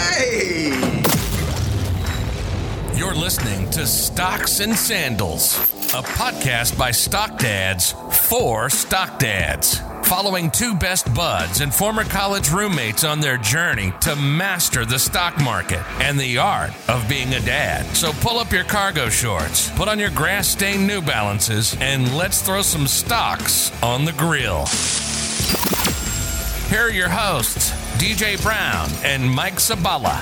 Hey! You're listening to Stocks and Sandals, a podcast by Stock Dads for Stock Dads, following two best buds and former college roommates on their journey to master the stock market and the art of being a dad. So pull up your cargo shorts, put on your grass stained New Balances, and let's throw some stocks on the grill. Here are your hosts, DJ Brown and Mike Sabala.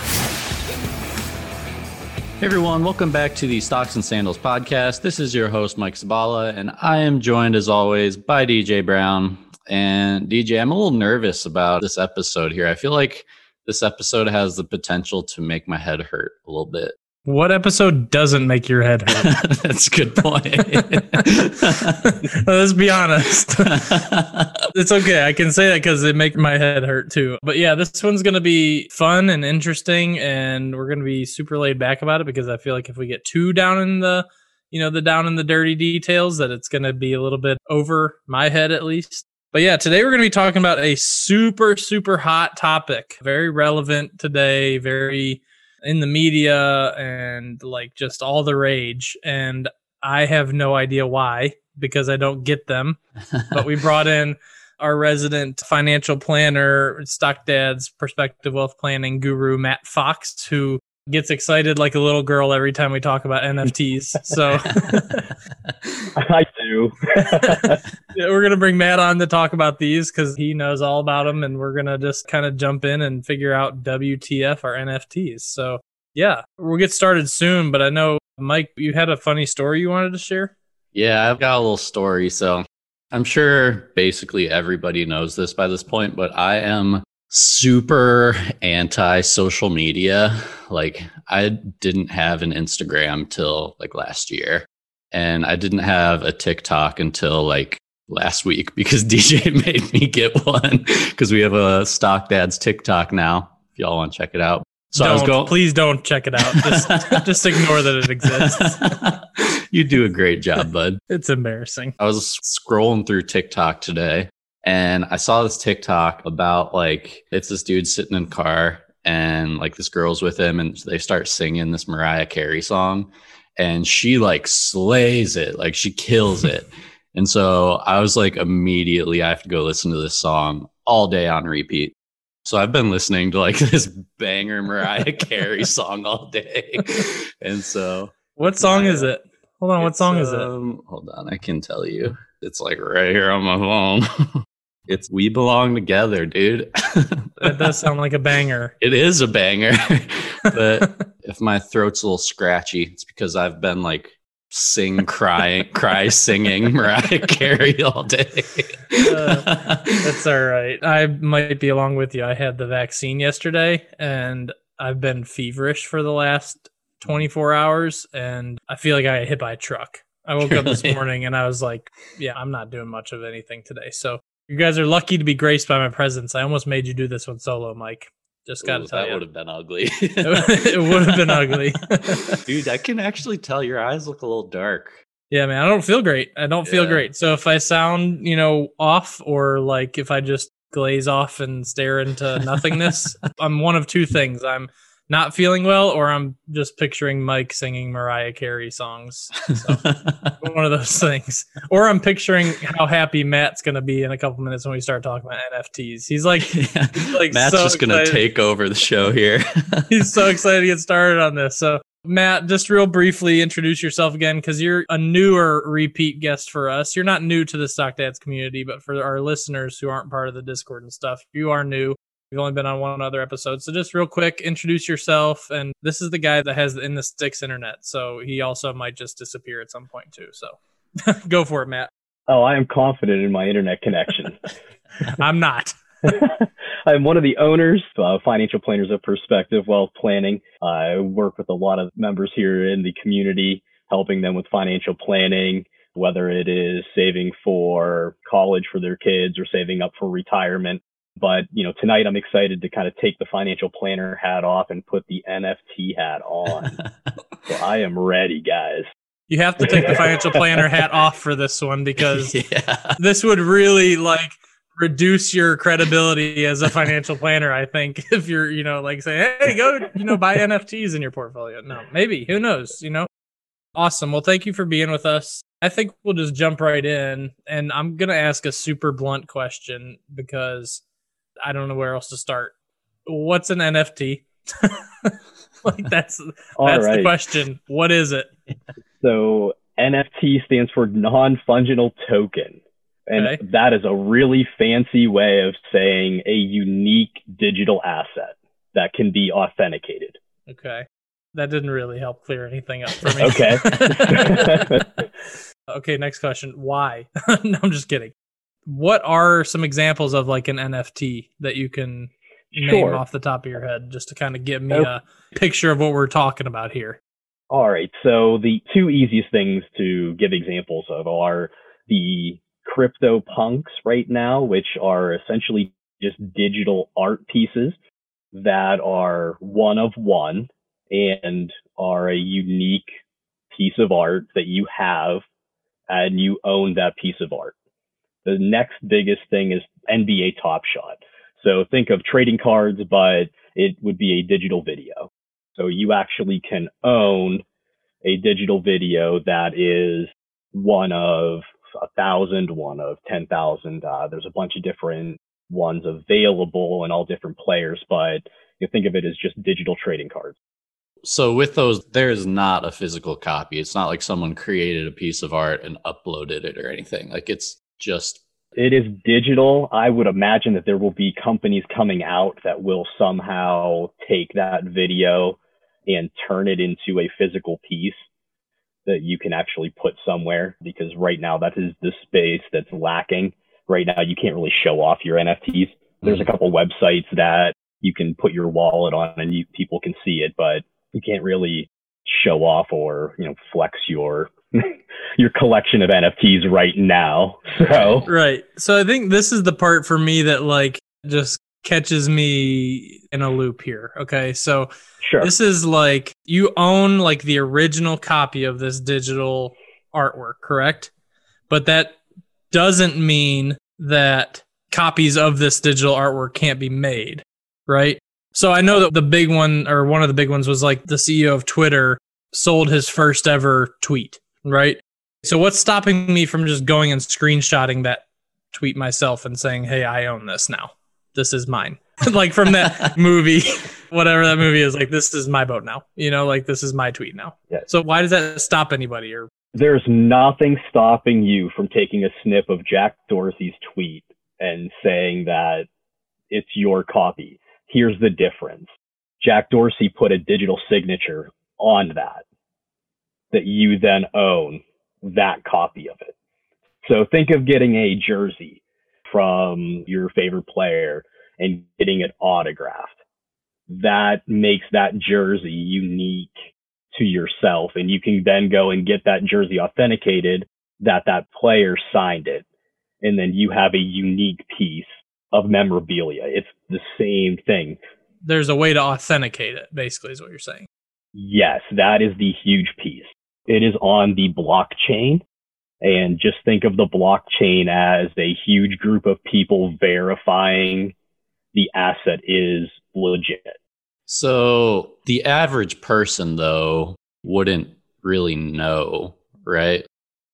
Hey everyone, welcome back to the Stocks and Sandals podcast. This is your host, Mike Sabala, and I am joined as always by DJ Brown. And DJ, I'm a little nervous about this episode here. I feel like this episode has the potential to make my head hurt a little bit. What episode doesn't make your head hurt? That's a good point. Let's be honest. it's okay. I can say that because it makes my head hurt too. But yeah, this one's going to be fun and interesting, and we're going to be super laid back about it because I feel like if we get too down in the, you know, the down in the dirty details, that it's going to be a little bit over my head at least. But yeah, today we're going to be talking about a super, super hot topic, very relevant today, very in the media and like just all the rage. And I have no idea why because I don't get them. but we brought in our resident financial planner, Stock Dad's Perspective Wealth Planning guru, Matt Fox, who gets excited like a little girl every time we talk about NFTs. So I do. we're going to bring Matt on to talk about these because he knows all about them. And we're going to just kind of jump in and figure out WTF our NFTs. So yeah, we'll get started soon. But I know, Mike, you had a funny story you wanted to share? Yeah, I've got a little story. So I'm sure basically everybody knows this by this point, but I am super anti social media. Like I didn't have an Instagram till like last year and I didn't have a TikTok until like last week because DJ made me get one because we have a stock dad's TikTok now. If y'all want to check it out. So don't, I was going, please don't check it out. Just, just ignore that it exists. you do a great job, bud. It's embarrassing. I was scrolling through TikTok today and I saw this TikTok about like it's this dude sitting in a car and like this girl's with him and they start singing this Mariah Carey song and she like slays it, like she kills it. and so I was like immediately I have to go listen to this song all day on repeat. So I've been listening to like this banger Mariah Carey song all day. And so What song is it? Hold on, what song um, is it? Um, hold on, I can tell you. It's like right here on my phone. It's We Belong Together, dude. that does sound like a banger. It is a banger. but if my throat's a little scratchy, it's because I've been like sing, cry, cry, singing Mariah Carey all day. uh, that's all right. I might be along with you. I had the vaccine yesterday and I've been feverish for the last 24 hours and I feel like I got hit by a truck. I woke up this morning and I was like, yeah, I'm not doing much of anything today. So you guys are lucky to be graced by my presence. I almost made you do this one solo, Mike. Just got to tell that you. would have been ugly. it would have been ugly. Dude, I can actually tell your eyes look a little dark. Yeah, man, I don't feel great. I don't feel great. So if I sound, you know, off or like if I just glaze off and stare into nothingness, I'm one of two things. I'm not feeling well, or I'm just picturing Mike singing Mariah Carey songs. So, one of those things. Or I'm picturing how happy Matt's going to be in a couple minutes when we start talking about NFTs. He's like, yeah. he's like Matt's so just going to take over the show here. he's so excited to get started on this. So, Matt, just real briefly introduce yourself again because you're a newer repeat guest for us. You're not new to the Stock Dads community, but for our listeners who aren't part of the Discord and stuff, you are new. We've only been on one other episode. So just real quick, introduce yourself. And this is the guy that has in the sticks internet. So he also might just disappear at some point too. So go for it, Matt. Oh, I am confident in my internet connection. I'm not. I'm one of the owners of Financial Planners of Perspective Wealth Planning. I work with a lot of members here in the community, helping them with financial planning, whether it is saving for college for their kids or saving up for retirement. But, you know, tonight I'm excited to kind of take the financial planner hat off and put the NFT hat on. so I am ready, guys. You have to take the financial planner hat off for this one because yeah. this would really like reduce your credibility as a financial planner. I think if you're, you know, like say, hey, go, you know, buy NFTs in your portfolio. No, maybe who knows? You know, awesome. Well, thank you for being with us. I think we'll just jump right in, and I'm gonna ask a super blunt question because I don't know where else to start. What's an NFT? like that's All that's right. the question. What is it? So NFT stands for non-fungible token. And Okay. that is a really fancy way of saying a unique digital asset that can be authenticated. Okay. That didn't really help clear anything up for me. Okay. okay, next question. Why? no, I'm just kidding. What are some examples of like an NFT that you can name Sure. off the top of your head just to kind of give me Okay. a picture of what we're talking about here? All right. So the two easiest things to give examples of are the crypto punks right now, which are essentially just digital art pieces that are one of one and are a unique piece of art that you have and you own that piece of art. The next biggest thing is NBA Top Shot. So think of trading cards, but it would be a digital video. So you actually can own a digital video that is one of a thousand, one of 10,000. Uh, there's a bunch of different ones available and all different players, but you think of it as just digital trading cards. So with those, there is not a physical copy. It's not like someone created a piece of art and uploaded it or anything. Like it's just It is digital. I would imagine that there will be companies coming out that will somehow take that video and turn it into a physical piece that you can actually put somewhere because right now that is the space that's lacking. Right now you can't really show off your NFTs. There's a mm. couple websites that you can put your wallet on and you, people can see it, but you can't really show off or, you know, flex your your collection of NFTs right now. So Right. So I think this is the part for me that like just catches me in a loop here. Okay. So sure. this is like you own like the original copy of this digital artwork, correct? But that doesn't mean that copies of this digital artwork can't be made, right? So I know that the big one or one of the big ones was like the CEO of Twitter sold his first ever tweet, right? So what's stopping me from just going and screenshotting that tweet myself and saying, "Hey, I own this now. This is mine." like from that movie, whatever that movie is, like this is my boat now. You know, like this is my tweet now. Yeah. So why does that stop anybody or There's nothing stopping you from taking a snip of Jack Dorsey's tweet and saying that it's your copy. Here's the difference. Jack Dorsey put a digital signature on that that you then own that copy of it. So think of getting a jersey from your favorite player and getting it autographed. That makes that jersey unique to yourself and you can then go and get that jersey authenticated that that player signed it and then you have a unique piece of memorabilia it's the same thing there's a way to authenticate it? Basically, is what you're saying. yes that is the huge piece it is on the blockchain and just think of the blockchain as a huge group of people verifying the asset is legit so the average person though wouldn't really know, right?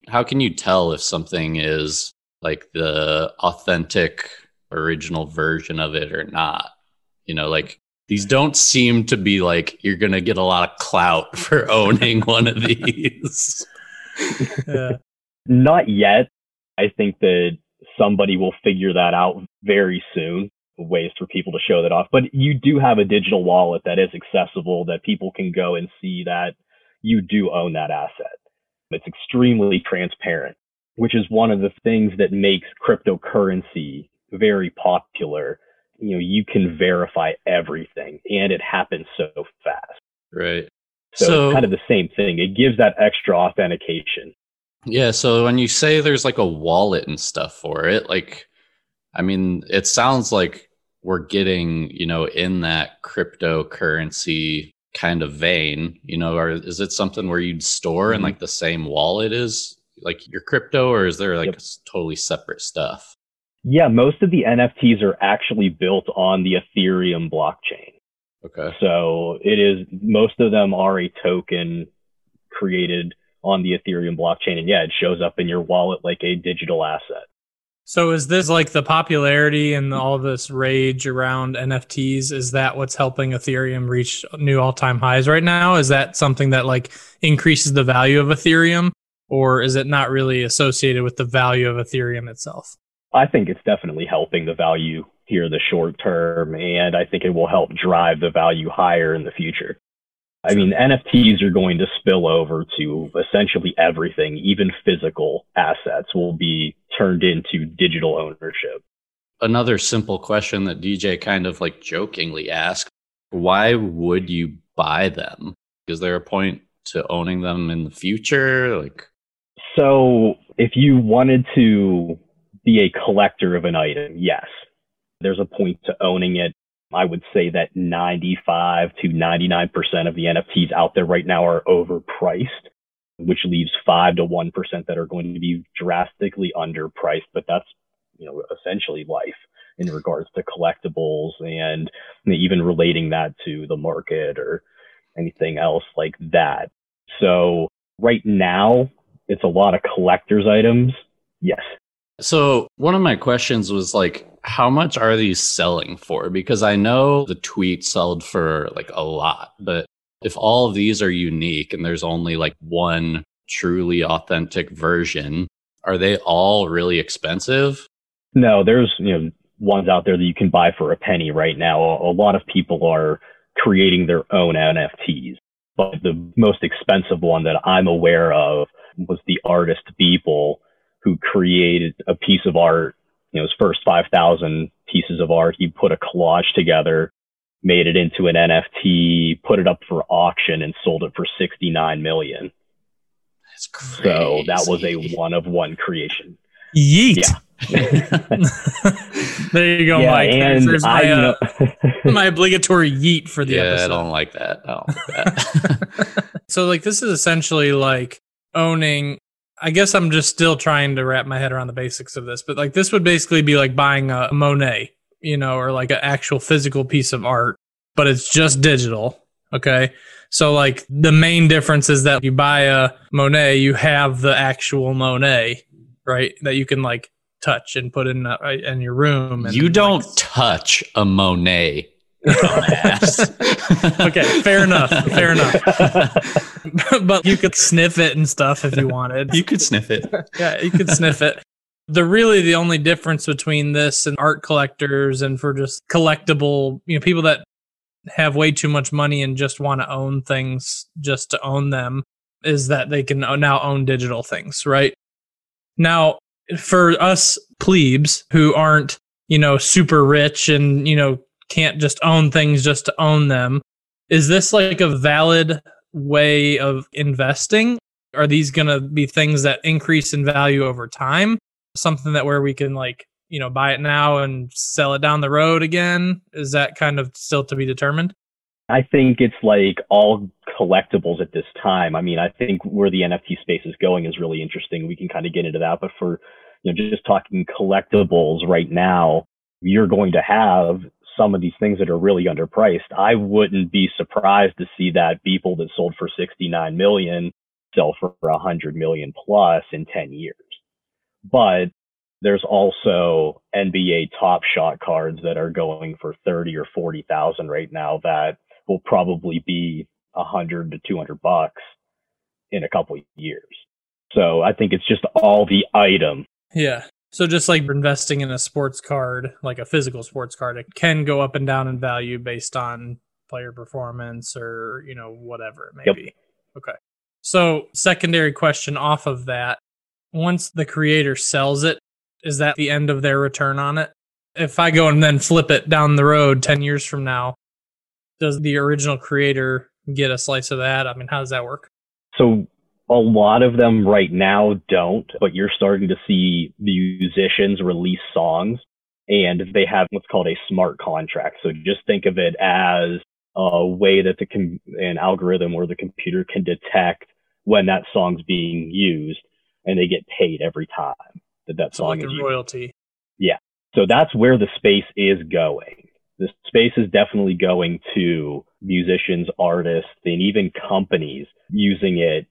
How can you tell if something is like the authentic original version of it or not? You know, like these don't seem to be like you're going to get a lot of clout for owning one of these. Yeah. Not yet. I think that somebody will figure that out very soon, ways for people to show that off. But you do have a digital wallet that is accessible that people can go and see that you do own that asset. It's extremely transparent, which is one of the things that makes cryptocurrency very popular. You know, you can verify everything and it happens so fast. right. So, So- it's kind of the same thing. It gives that extra authentication. Yeah, so when you say there's like a wallet and stuff for it, like I mean, it sounds like we're getting, you know, in that cryptocurrency kind of vein, you know, or is it something where you'd store in Mhm. like the same wallet is like your crypto or is there like Yep. totally separate stuff? Yeah, most of the NFTs are actually built on the Ethereum blockchain. Okay. So it is most of them are a token created on the Ethereum blockchain. And yeah, it shows up in your wallet like a digital asset. So is this like the popularity and all this rage around NFTs? Is that what's helping Ethereum reach new all-time highs right now? Is that something that like increases the value of Ethereum or is it not really associated with the value of Ethereum itself? I think it's definitely helping the value here in the short term and I think it will help drive the value higher in the future. I mean, NFTs are going to spill over to essentially everything, even physical assets will be turned into digital ownership. Another simple question that DJ kind of like jokingly asked why would you buy them? Is there a point to owning them in the future? Like, so if you wanted to be a collector of an item, yes, there's a point to owning it. I would say that 95 to 99% of the NFTs out there right now are overpriced, which leaves 5 to 1% that are going to be drastically underpriced. But that's, you know, essentially life in regards to collectibles and even relating that to the market or anything else like that. So right now, it's a lot of collector's items. Yes. So one of my questions was like, how much are these selling for? Because I know the tweet sold for like a lot, but if all of these are unique and there's only like one truly authentic version, are they all really expensive? No, there's, you know, ones out there that you can buy for a penny right now. A lot of people are creating their own NFTs, but the most expensive one that I'm aware of was the artist Beeple who created a piece of art you know, his first 5,000 pieces of art, he put a collage together, made it into an NFT, put it up for auction and sold it for 69 million. That's crazy. So that was a one of one creation. Yeet. Yeah. there you go, yeah, Mike. And There's my, uh, my obligatory yeet for the yeah, episode. I don't like that. I don't like that. so like this is essentially like owning I guess I'm just still trying to wrap my head around the basics of this, but like this would basically be like buying a Monet, you know, or like an actual physical piece of art, but it's just digital. Okay. So like the main difference is that you buy a Monet, you have the actual Monet, right? That you can like touch and put in uh, in your room. you don't like, touch a Monet. Okay, fair enough. Fair enough. but you could sniff it and stuff if you wanted. You could sniff it. yeah, you could sniff it. The really the only difference between this and art collectors and for just collectible, you know, people that have way too much money and just want to own things just to own them is that they can now own digital things, right? Now, for us plebes who aren't, you know, super rich and, you know, can't just own things just to own them. Is this like a valid way of investing? Are these going to be things that increase in value over time? Something that where we can like, you know, buy it now and sell it down the road again? Is that kind of still to be determined? I think it's like all collectibles at this time. I mean, I think where the NFT space is going is really interesting. We can kind of get into that, but for you know, just talking collectibles right now, you're going to have some of these things that are really underpriced. I wouldn't be surprised to see that Beeple that sold for 69 million sell for 100 million plus in 10 years. But there's also NBA top shot cards that are going for 30 or 40,000 right now that will probably be 100 to 200 bucks in a couple of years. So I think it's just all the item. Yeah. So just like investing in a sports card, like a physical sports card, it can go up and down in value based on player performance or, you know, whatever it may yep. be. Okay. So secondary question off of that, once the creator sells it, is that the end of their return on it? If I go and then flip it down the road 10 years from now, does the original creator get a slice of that? I mean, how does that work? So a lot of them right now don't, but you're starting to see musicians release songs and they have what's called a smart contract. So just think of it as a way that the com- an algorithm or the computer can detect when that song's being used and they get paid every time that that so song like is royalty. Yeah. So that's where the space is going. The space is definitely going to musicians, artists, and even companies using it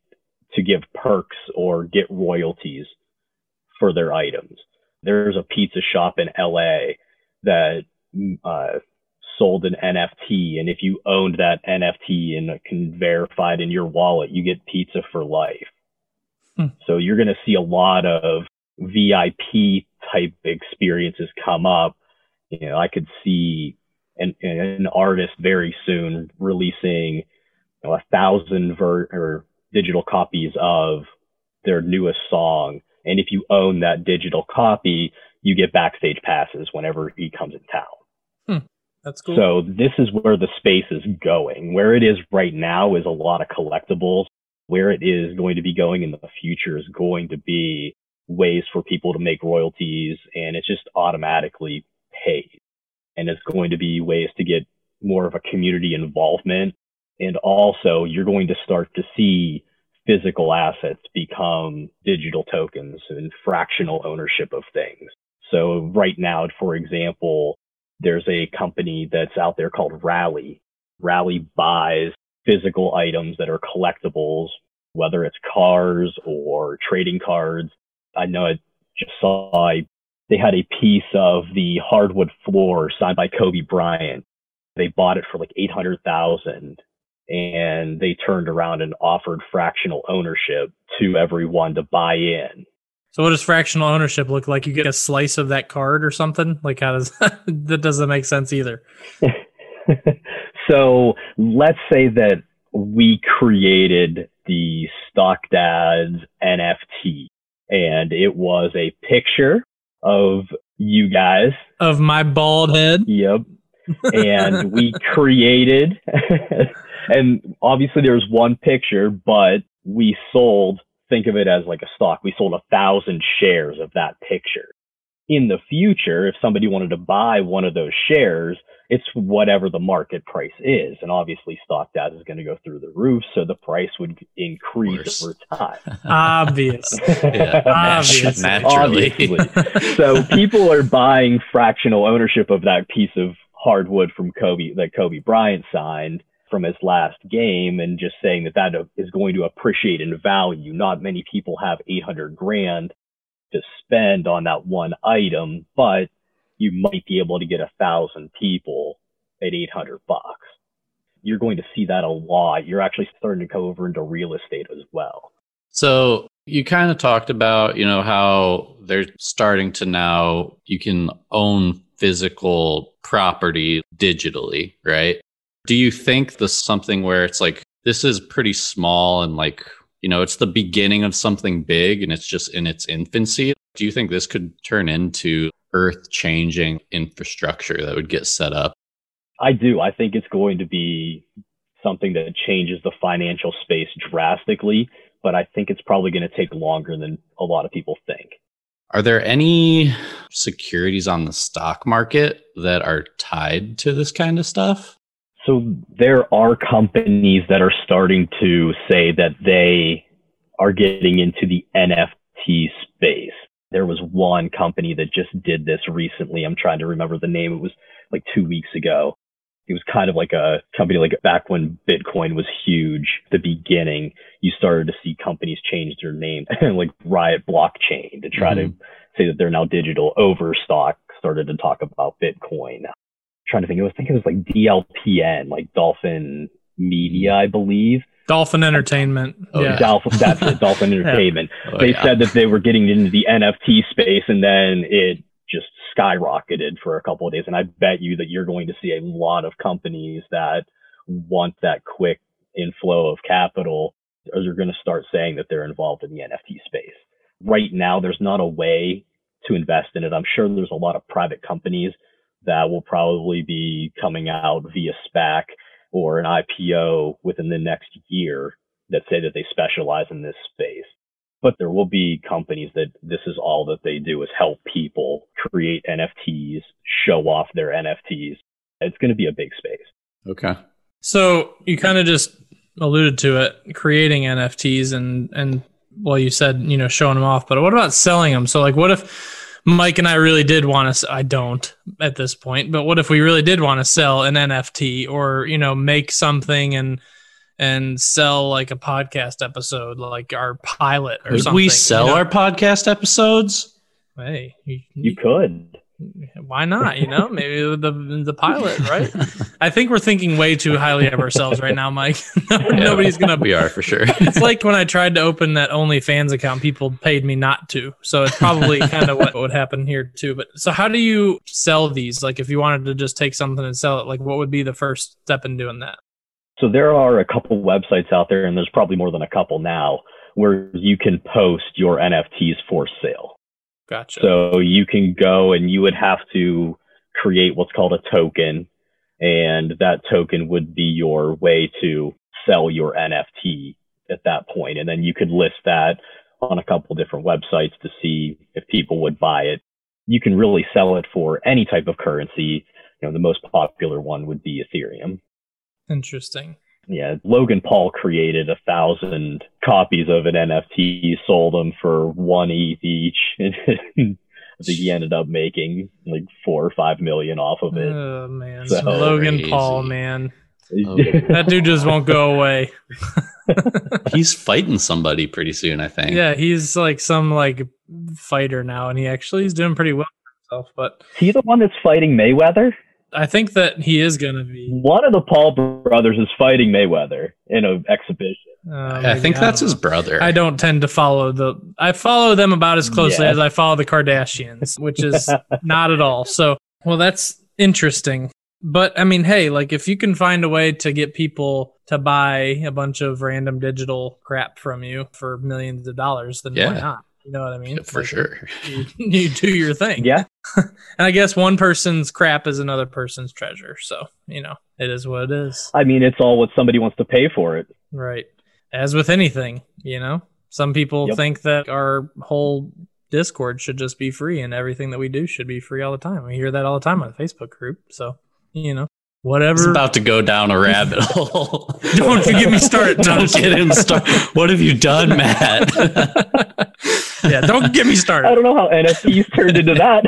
to give perks or get royalties for their items. There's a pizza shop in LA that uh, sold an NFT, and if you owned that NFT and can verify it in your wallet, you get pizza for life. Hmm. So you're going to see a lot of VIP type experiences come up. You know, I could see an, an artist very soon releasing you know, a thousand ver- or digital copies of their newest song. And if you own that digital copy, you get backstage passes whenever he comes in town. Hmm. That's cool. So this is where the space is going. Where it is right now is a lot of collectibles. Where it is going to be going in the future is going to be ways for people to make royalties and it's just automatically paid. And it's going to be ways to get more of a community involvement. And also you're going to start to see physical assets become digital tokens and fractional ownership of things. So right now, for example, there's a company that's out there called Rally. Rally buys physical items that are collectibles, whether it's cars or trading cards. I know I just saw they had a piece of the hardwood floor signed by Kobe Bryant. They bought it for like 800,000 and they turned around and offered fractional ownership to everyone to buy in. So what does fractional ownership look like? You get a slice of that card or something? Like how does that doesn't make sense either. so let's say that we created the Stock Dads NFT and it was a picture of you guys of my bald head. Yep. and we created and obviously there's one picture, but we sold think of it as like a stock. We sold a thousand shares of that picture. In the future, if somebody wanted to buy one of those shares, it's whatever the market price is. And obviously stock dads is going to go through the roof. So the price would increase over time. Obvious. Obvious. Naturally. Obviously. so people are buying fractional ownership of that piece of hardwood from Kobe that Kobe Bryant signed from his last game and just saying that that is going to appreciate in value. Not many people have 800 grand to spend on that one item, but you might be able to get a thousand people at 800 bucks. You're going to see that a lot. You're actually starting to go over into real estate as well. So you kind of talked about, you know, how they're starting to now you can own physical property digitally, right? Do you think this something where it's like this is pretty small and like you know it's the beginning of something big and it's just in its infancy? Do you think this could turn into earth changing infrastructure that would get set up? I do. I think it's going to be something that changes the financial space drastically, but I think it's probably going to take longer than a lot of people think. Are there any securities on the stock market that are tied to this kind of stuff? So there are companies that are starting to say that they are getting into the NFT space. There was one company that just did this recently. I'm trying to remember the name. It was like two weeks ago. It was kind of like a company like back when Bitcoin was huge, the beginning, you started to see companies change their name like Riot Blockchain to try mm-hmm. to say that they're now digital. Overstock started to talk about Bitcoin trying to think. I was thinking it was like DLPN, like Dolphin Media, I believe. Dolphin Entertainment. Oh, yeah. Dolphin, that's it, Dolphin Entertainment. yeah. oh, they yeah. said that they were getting into the NFT space and then it just skyrocketed for a couple of days. And I bet you that you're going to see a lot of companies that want that quick inflow of capital as are going to start saying that they're involved in the NFT space. Right now, there's not a way to invest in it. I'm sure there's a lot of private companies that will probably be coming out via SPAC or an IPO within the next year that say that they specialize in this space. But there will be companies that this is all that they do is help people create NFTs, show off their NFTs. It's going to be a big space. Okay. So you kind of just alluded to it, creating NFTs and and well, you said you know showing them off, but what about selling them? So like, what if Mike and I really did want to, I don't at this point, but what if we really did want to sell an NFT or, you know, make something and, and sell like a podcast episode, like our pilot or Would something. we you sell know? our podcast episodes? Hey, you, You could. Why not? You know, maybe the the pilot, right? I think we're thinking way too highly of ourselves right now, Mike. Nobody's gonna. We are for sure. It's like when I tried to open that OnlyFans account, people paid me not to. So it's probably kind of what would happen here too. But so, how do you sell these? Like, if you wanted to just take something and sell it, like, what would be the first step in doing that? So there are a couple websites out there, and there's probably more than a couple now, where you can post your NFTs for sale. Gotcha. So you can go and you would have to create what's called a token, and that token would be your way to sell your NFT at that point. And then you could list that on a couple different websites to see if people would buy it. You can really sell it for any type of currency. You know, the most popular one would be Ethereum. Interesting. Yeah, Logan Paul created a thousand copies of an NFT, sold them for one ETH each, and I think he ended up making like four or five million off of it. Oh man, So Logan crazy. Paul, man, Oh. that dude just won't go away. He's fighting somebody pretty soon, I think. Yeah, he's like some like fighter now, and he actually is doing pretty well for himself. But Is he the one that's fighting Mayweather? I think that he is gonna be. One of the Paul brothers is fighting Mayweather in an exhibition. Uh, I maybe, think that's don't his brother. I don't tend to follow the. I follow them about as closely Yeah. as I follow the Kardashians, which is not at all. So, well, that's interesting. But I mean, hey, like if you can find a way to get people to buy a bunch of random digital crap from you for millions of dollars, then why not? You know what I mean? for Like, sure. You, you do your thing. Yeah, And I guess one person's crap is another person's treasure. So, you know, it is what it is. I mean it's all what somebody wants to pay for it. Right. As with anything, you know, some people Yep. think that our whole Discord should just be free and everything that we do should be free all the time. We hear that all the time on the Facebook group. So, you know, He's whatever. about to go down a rabbit hole. Don't you get me started. Don't get him started. What have you done, Matt? Yeah, don't get me started. I don't know how NFTs turned into that.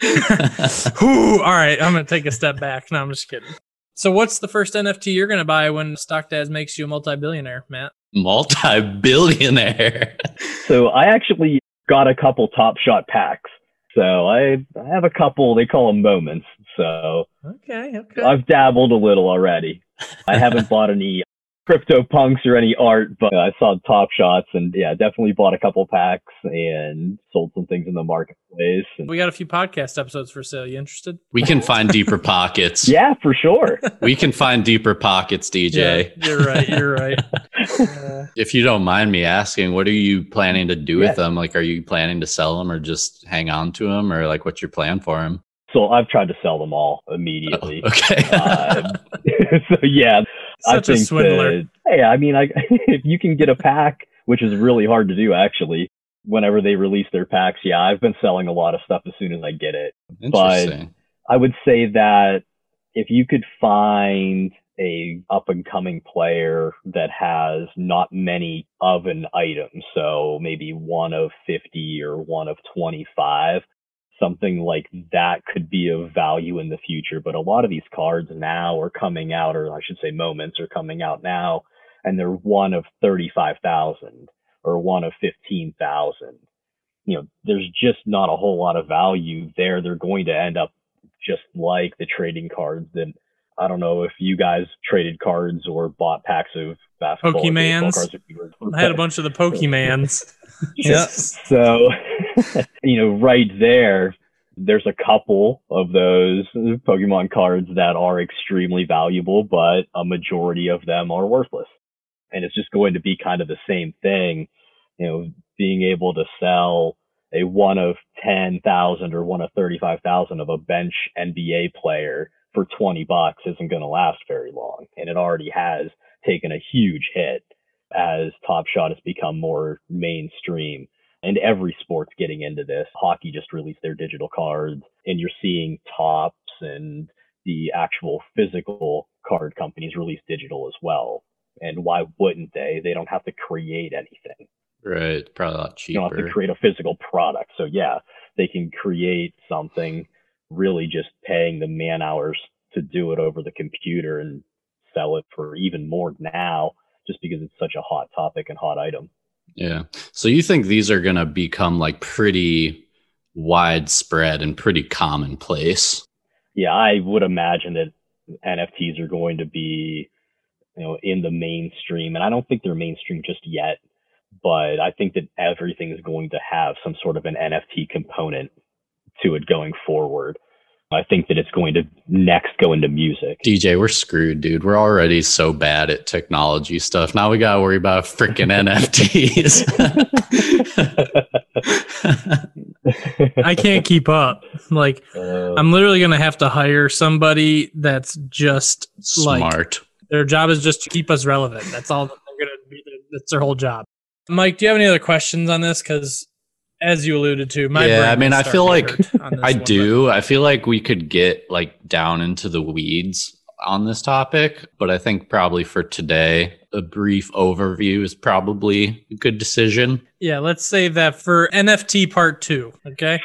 Whew, all right, I'm going to take a step back. No, I'm just kidding. So, what's the first NFT you're going to buy when Stock Dads makes you a multi billionaire, Matt? Multi-billionaire. so I actually got a couple Top Shot packs. So I, I have a couple. They call them moments. So Okay, okay. I've dabbled a little already. I haven't bought any crypto punks or any art, but I saw Top Shots and yeah, definitely bought a couple packs and sold some things in the marketplace. And we got a few podcast episodes for sale. You interested? We can find deeper pockets. yeah, for sure. We can find deeper pockets, DJ. Yeah, you're right. You're right. Uh, If you don't mind me asking, what are you planning to do Yeah. with them? Like, are you planning to sell them or just hang on to them or like what's your plan for them? So I've tried to sell them all immediately. okay. Uh, so yeah, such I a think swindler. that- hey, I mean, I, if you can get a pack, which is really hard to do actually, whenever they release their packs, yeah, I've been selling a lot of stuff as soon as I get it. Interesting. I would say that if you could find a up and coming player that has not many of an item, so maybe one of 50 or one of 25, something like that could be of value in the future. But a lot of these cards now are coming out, or I should say moments are coming out now, and they're one of 35,000 or one of 15,000. You know, there's just not a whole lot of value there. They're going to end up just like the trading cards that I don't know if you guys traded cards or bought packs of basketball Pokemans. cards. if you were- I had a bunch of the Pokemans. yeah. So, you know, right there, there's a couple of those Pokemon cards that are extremely valuable, but a majority of them are worthless. And it's just going to be kind of the same thing, you know, being able to sell a one of 10,000 or one of 35,000 of a bench NBA player for 20 bucks isn't going to last very long. And it already has taken a huge hit as Top Shot has become more mainstream. And every sport's getting into this. Hockey just released their digital cards, and you're seeing Topps and the actual physical card companies release digital as well. And why wouldn't they? They don't have to create anything. right. Probably a lot You don't have to create a physical product. So yeah, they can create something really just paying the man hours to do it over the computer and sell it for even more now just because it's such a hot topic and hot item. Yeah. So you think these are going to become like pretty widespread and pretty commonplace? Yeah, I would imagine that NFTs are going to be, you know, in the mainstream, and I don't think they're mainstream just yet. But I think that everything is going to have some sort of an NFT component to it going forward. I think that it's going to next go into music. DJ, we're screwed, dude. We're already so bad at technology stuff. Now we got to worry about freaking NFTs. I can't keep up. Like, Uh, I'm literally going to have to hire somebody that's just like Smart. their job is just to keep us relevant. That's all that they're going to be. That's their whole job. Mike, do you have any other questions on this? Because as you alluded to, my Yeah, I mean, I feel like to hurt on this I one, but- do. I feel like we could get like down into the weeds on this topic, but I think probably for today, a brief overview is probably a good decision. Yeah, let's save that for NFT part two. Okay.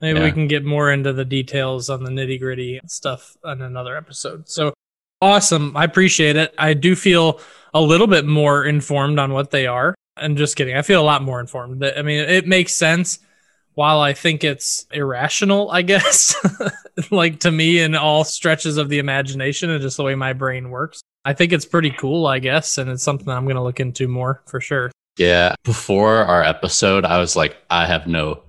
Maybe we can get more into the details on the nitty gritty stuff on another episode. So awesome. I appreciate it. I do feel a little bit more informed on what they are. And just kidding. I feel a lot more informed. I mean, it makes sense. While I think it's irrational, I guess, like to me in all stretches of the imagination and just the way my brain works, I think it's pretty cool, I guess. And it's something I'm going to look into more for sure. Yeah. Before our episode, I was like, I have no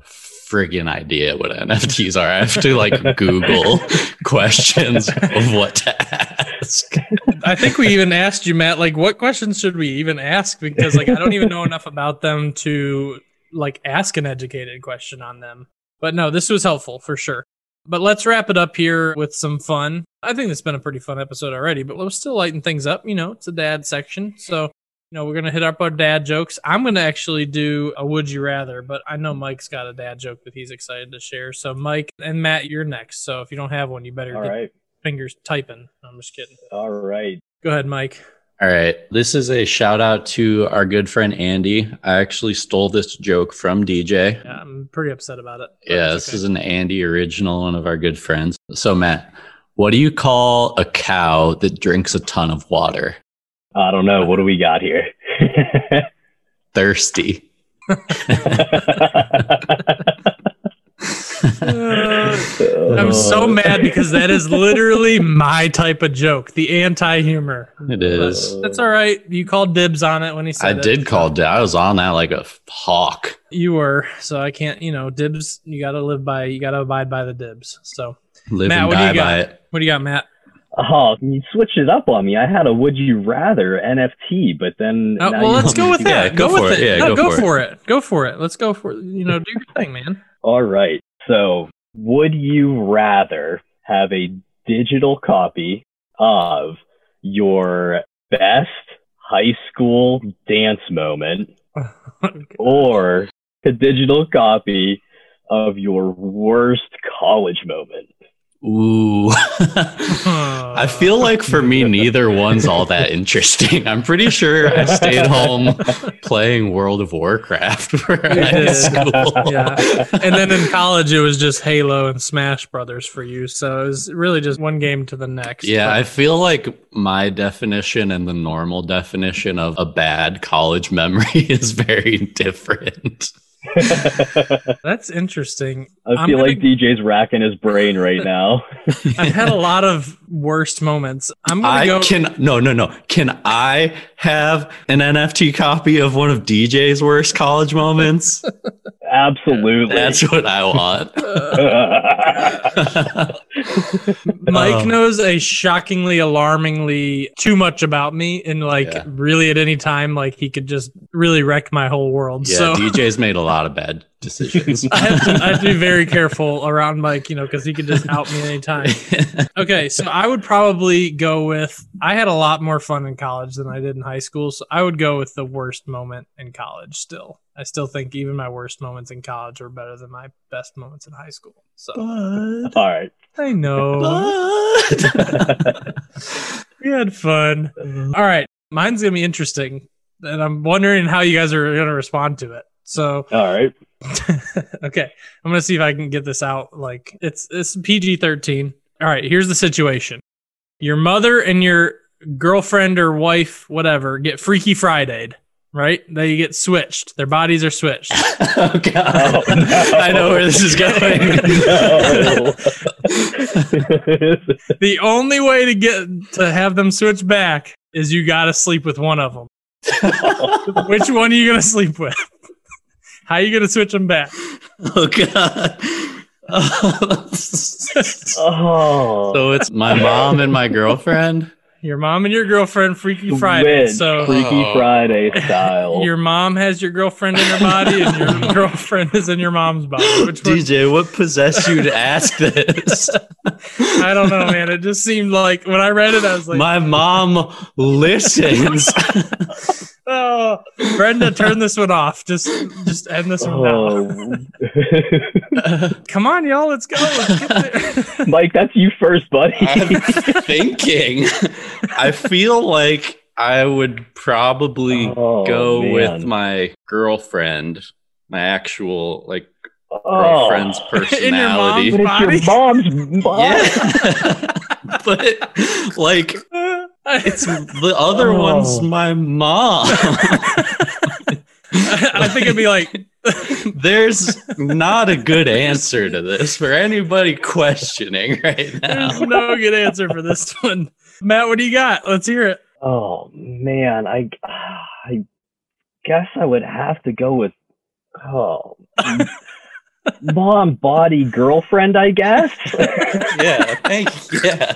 friggin' idea what NFTs are. I have to like Google questions of what to ask. I think we even asked you, Matt, like what questions should we even ask? Because like I don't even know enough about them to like ask an educated question on them. But no, this was helpful for sure. But let's wrap it up here with some fun. I think it's been a pretty fun episode already, but we'll still lighten things up. You know, it's a dad section. So, you know, we're going to hit up our dad jokes. I'm going to actually do a would you rather, but I know Mike's got a dad joke that he's excited to share. So, Mike and Matt, you're next. So, if you don't have one, you better all get right. fingers typing. I'm just kidding. All right. Go ahead, Mike. All right. This is a shout out to our good friend Andy. I actually stole this joke from DJ. Yeah, I'm pretty upset about it. Yeah, this okay. is an Andy original, one of our good friends. So, Matt, what do you call a cow that drinks a ton of water? I don't know. What do we got here? Thirsty. Uh, I'm so mad because that is literally my type of joke, the anti-humor. It is. That's all right. You called dibs on it when he I said it. I did call. dibs. I was on that like a hawk. You were, so I can't. You know, dibs. You got to live by. You got to abide by the dibs. So, Live Matt, and what do you die got? by it. what do you got, Matt? Oh, you switched it up on me. I had a would you rather NFT, but then Oh, now well, let's go with Yeah, that. go for it. Yeah, No, go go for for it. Go for it. Let's go for it. You know, do your thing, man. All right. So, would you rather have a digital copy of your best high school dance moment or a digital copy of your worst college moment? Ooh. I feel like for me, neither one's all that interesting. I'm pretty sure I stayed home playing World of Warcraft for did. school. yeah. And then in college, it was just Halo and Smash Brothers for you. So it was really just one game to the next. Yeah, But- I feel like my definition and the normal definition of a bad college memory is very different. that's interesting. I feel gonna- like DJ's racking his brain right now. I've had a lot of worst moments. I'm gonna I go. can no no no. Can I have an NFT copy of one of DJ's worst college moments? Absolutely. That's what I want. Mike Um, knows a shockingly, alarmingly too much about me, and like Yeah. really at any time, like he could just really wreck my whole world. yeah, so DJ's made a lot of bad decisions. I have, to, I have to be very careful around Mike, you know, because he could just out me anytime. Okay, so I would probably go with. I had a lot more fun in college than I did in high school, so I would go with the worst moment in college. Still, I still think even my worst moments in college were better than my best moments in high school. So But- All right. I know but- we had fun. All right, mine's gonna be interesting, and I'm wondering how you guys are gonna respond to it. So All right. okay, I'm gonna see if I can get this out. Like it's it's PG thirteen. All right, here's the situation: your mother and your girlfriend or wife, whatever, get Freaky Friday'd, Right? They get switched. Their bodies are switched. oh god. Oh, no. I know where this is going. The only way to get to have them switch back is you got to sleep with one of them. Which one are you gonna sleep with? How are you gonna switch them back? oh god. oh. so it's my mom and my girlfriend. Your mom and your girlfriend Freaky Friday. Wedge, So Freaky Oh. Friday style. your mom has your girlfriend in her body, and your girlfriend is in your mom's body. Which one? DJ, what possessed you to ask this? I don't know, man. It just seemed like when I read it, I was like, my mom listens. "Oh, Brenda, turn this one off. Just, just end this one now. Oh. Come on, y'all. Let's go. Let's get there. Mike, that's you first, buddy. I'm thinking. I feel like I would probably Oh, go man. with my girlfriend, my actual like oh. girlfriend's In your mom's personality. But it's your mom's body. yeah, but like it's the other Oh. one's my mom. I think it'd be like, There's not a good answer to this for anybody questioning right now. there's no good answer for this one. Matt, what do you got? Let's hear it. Oh man, I I guess I would have to go with oh mom body girlfriend. I guess. Yeah, thank you. Yeah.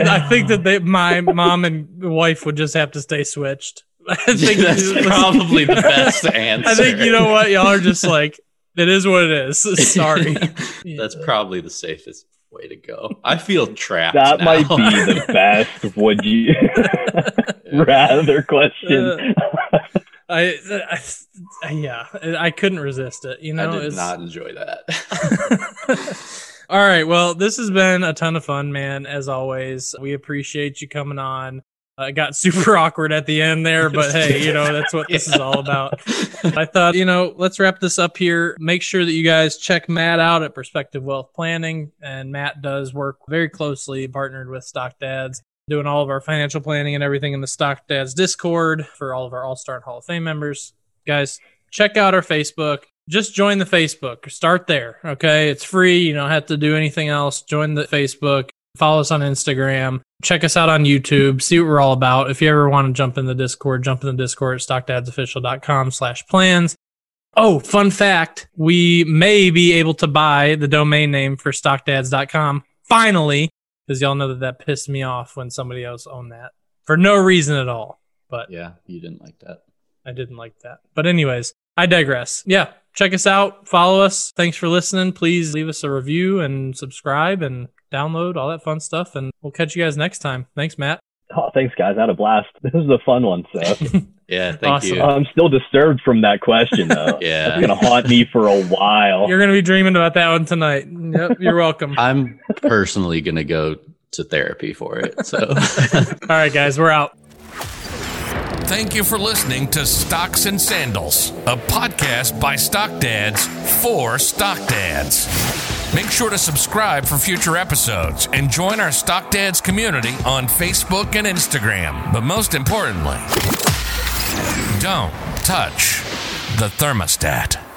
I think that they, my mom and wife would just have to stay switched. I think that's probably the best answer. I think you know what y'all are just like. It is what it is. Sorry. That's probably the safest way to go. I feel trapped. that now. might be the best. Would you rather question? Uh, I, I, I- yeah, I couldn't resist it. You know, I did it's- not enjoy that. All right. Well, this has been a ton of fun, man. As always, we appreciate you coming on. Uh, it got super awkward at the end there, but hey, you know, that's what this is all about. I thought, you know, let's wrap this up here. Make sure that you guys check Matt out at Perspective Wealth Planning. And Matt does work very closely, partnered with Stock Dads, doing all of our financial planning and everything in the Stock Dads Discord for all of our All Star and Hall of Fame members. Guys, check out our Facebook. Just join the Facebook. Start there. Okay. It's free. You don't have to do anything else. Join the Facebook. Follow us on Instagram. Check us out on YouTube. See what we're all about. If you ever want to jump in the Discord, jump in the Discord at stockdadsofficial.com slash plans. Oh, fun fact. We may be able to buy the domain name for stockdads.com finally, because y'all know that that pissed me off when somebody else owned that for no reason at all. But yeah, you didn't like that. I didn't like that. But anyways, I digress. Yeah, check us out, follow us. Thanks for listening. Please leave us a review and subscribe and download all that fun stuff and we'll catch you guys next time. Thanks, Matt. Oh, thanks, guys. I had a blast. This is a fun one. So Yeah, thank Awesome. you. I'm still disturbed from that question, though. Yeah. It's gonna haunt me for a while. You're going to be dreaming about that one tonight. Yep, you're welcome. I'm personally gonna go to therapy for it. So all right, guys, we're out. Thank you for listening to Stocks and Sandals, a podcast by Stock Dads for Stock Dads. Make sure to subscribe for future episodes and join our Stock Dads community on Facebook and Instagram. But most importantly, don't touch the thermostat.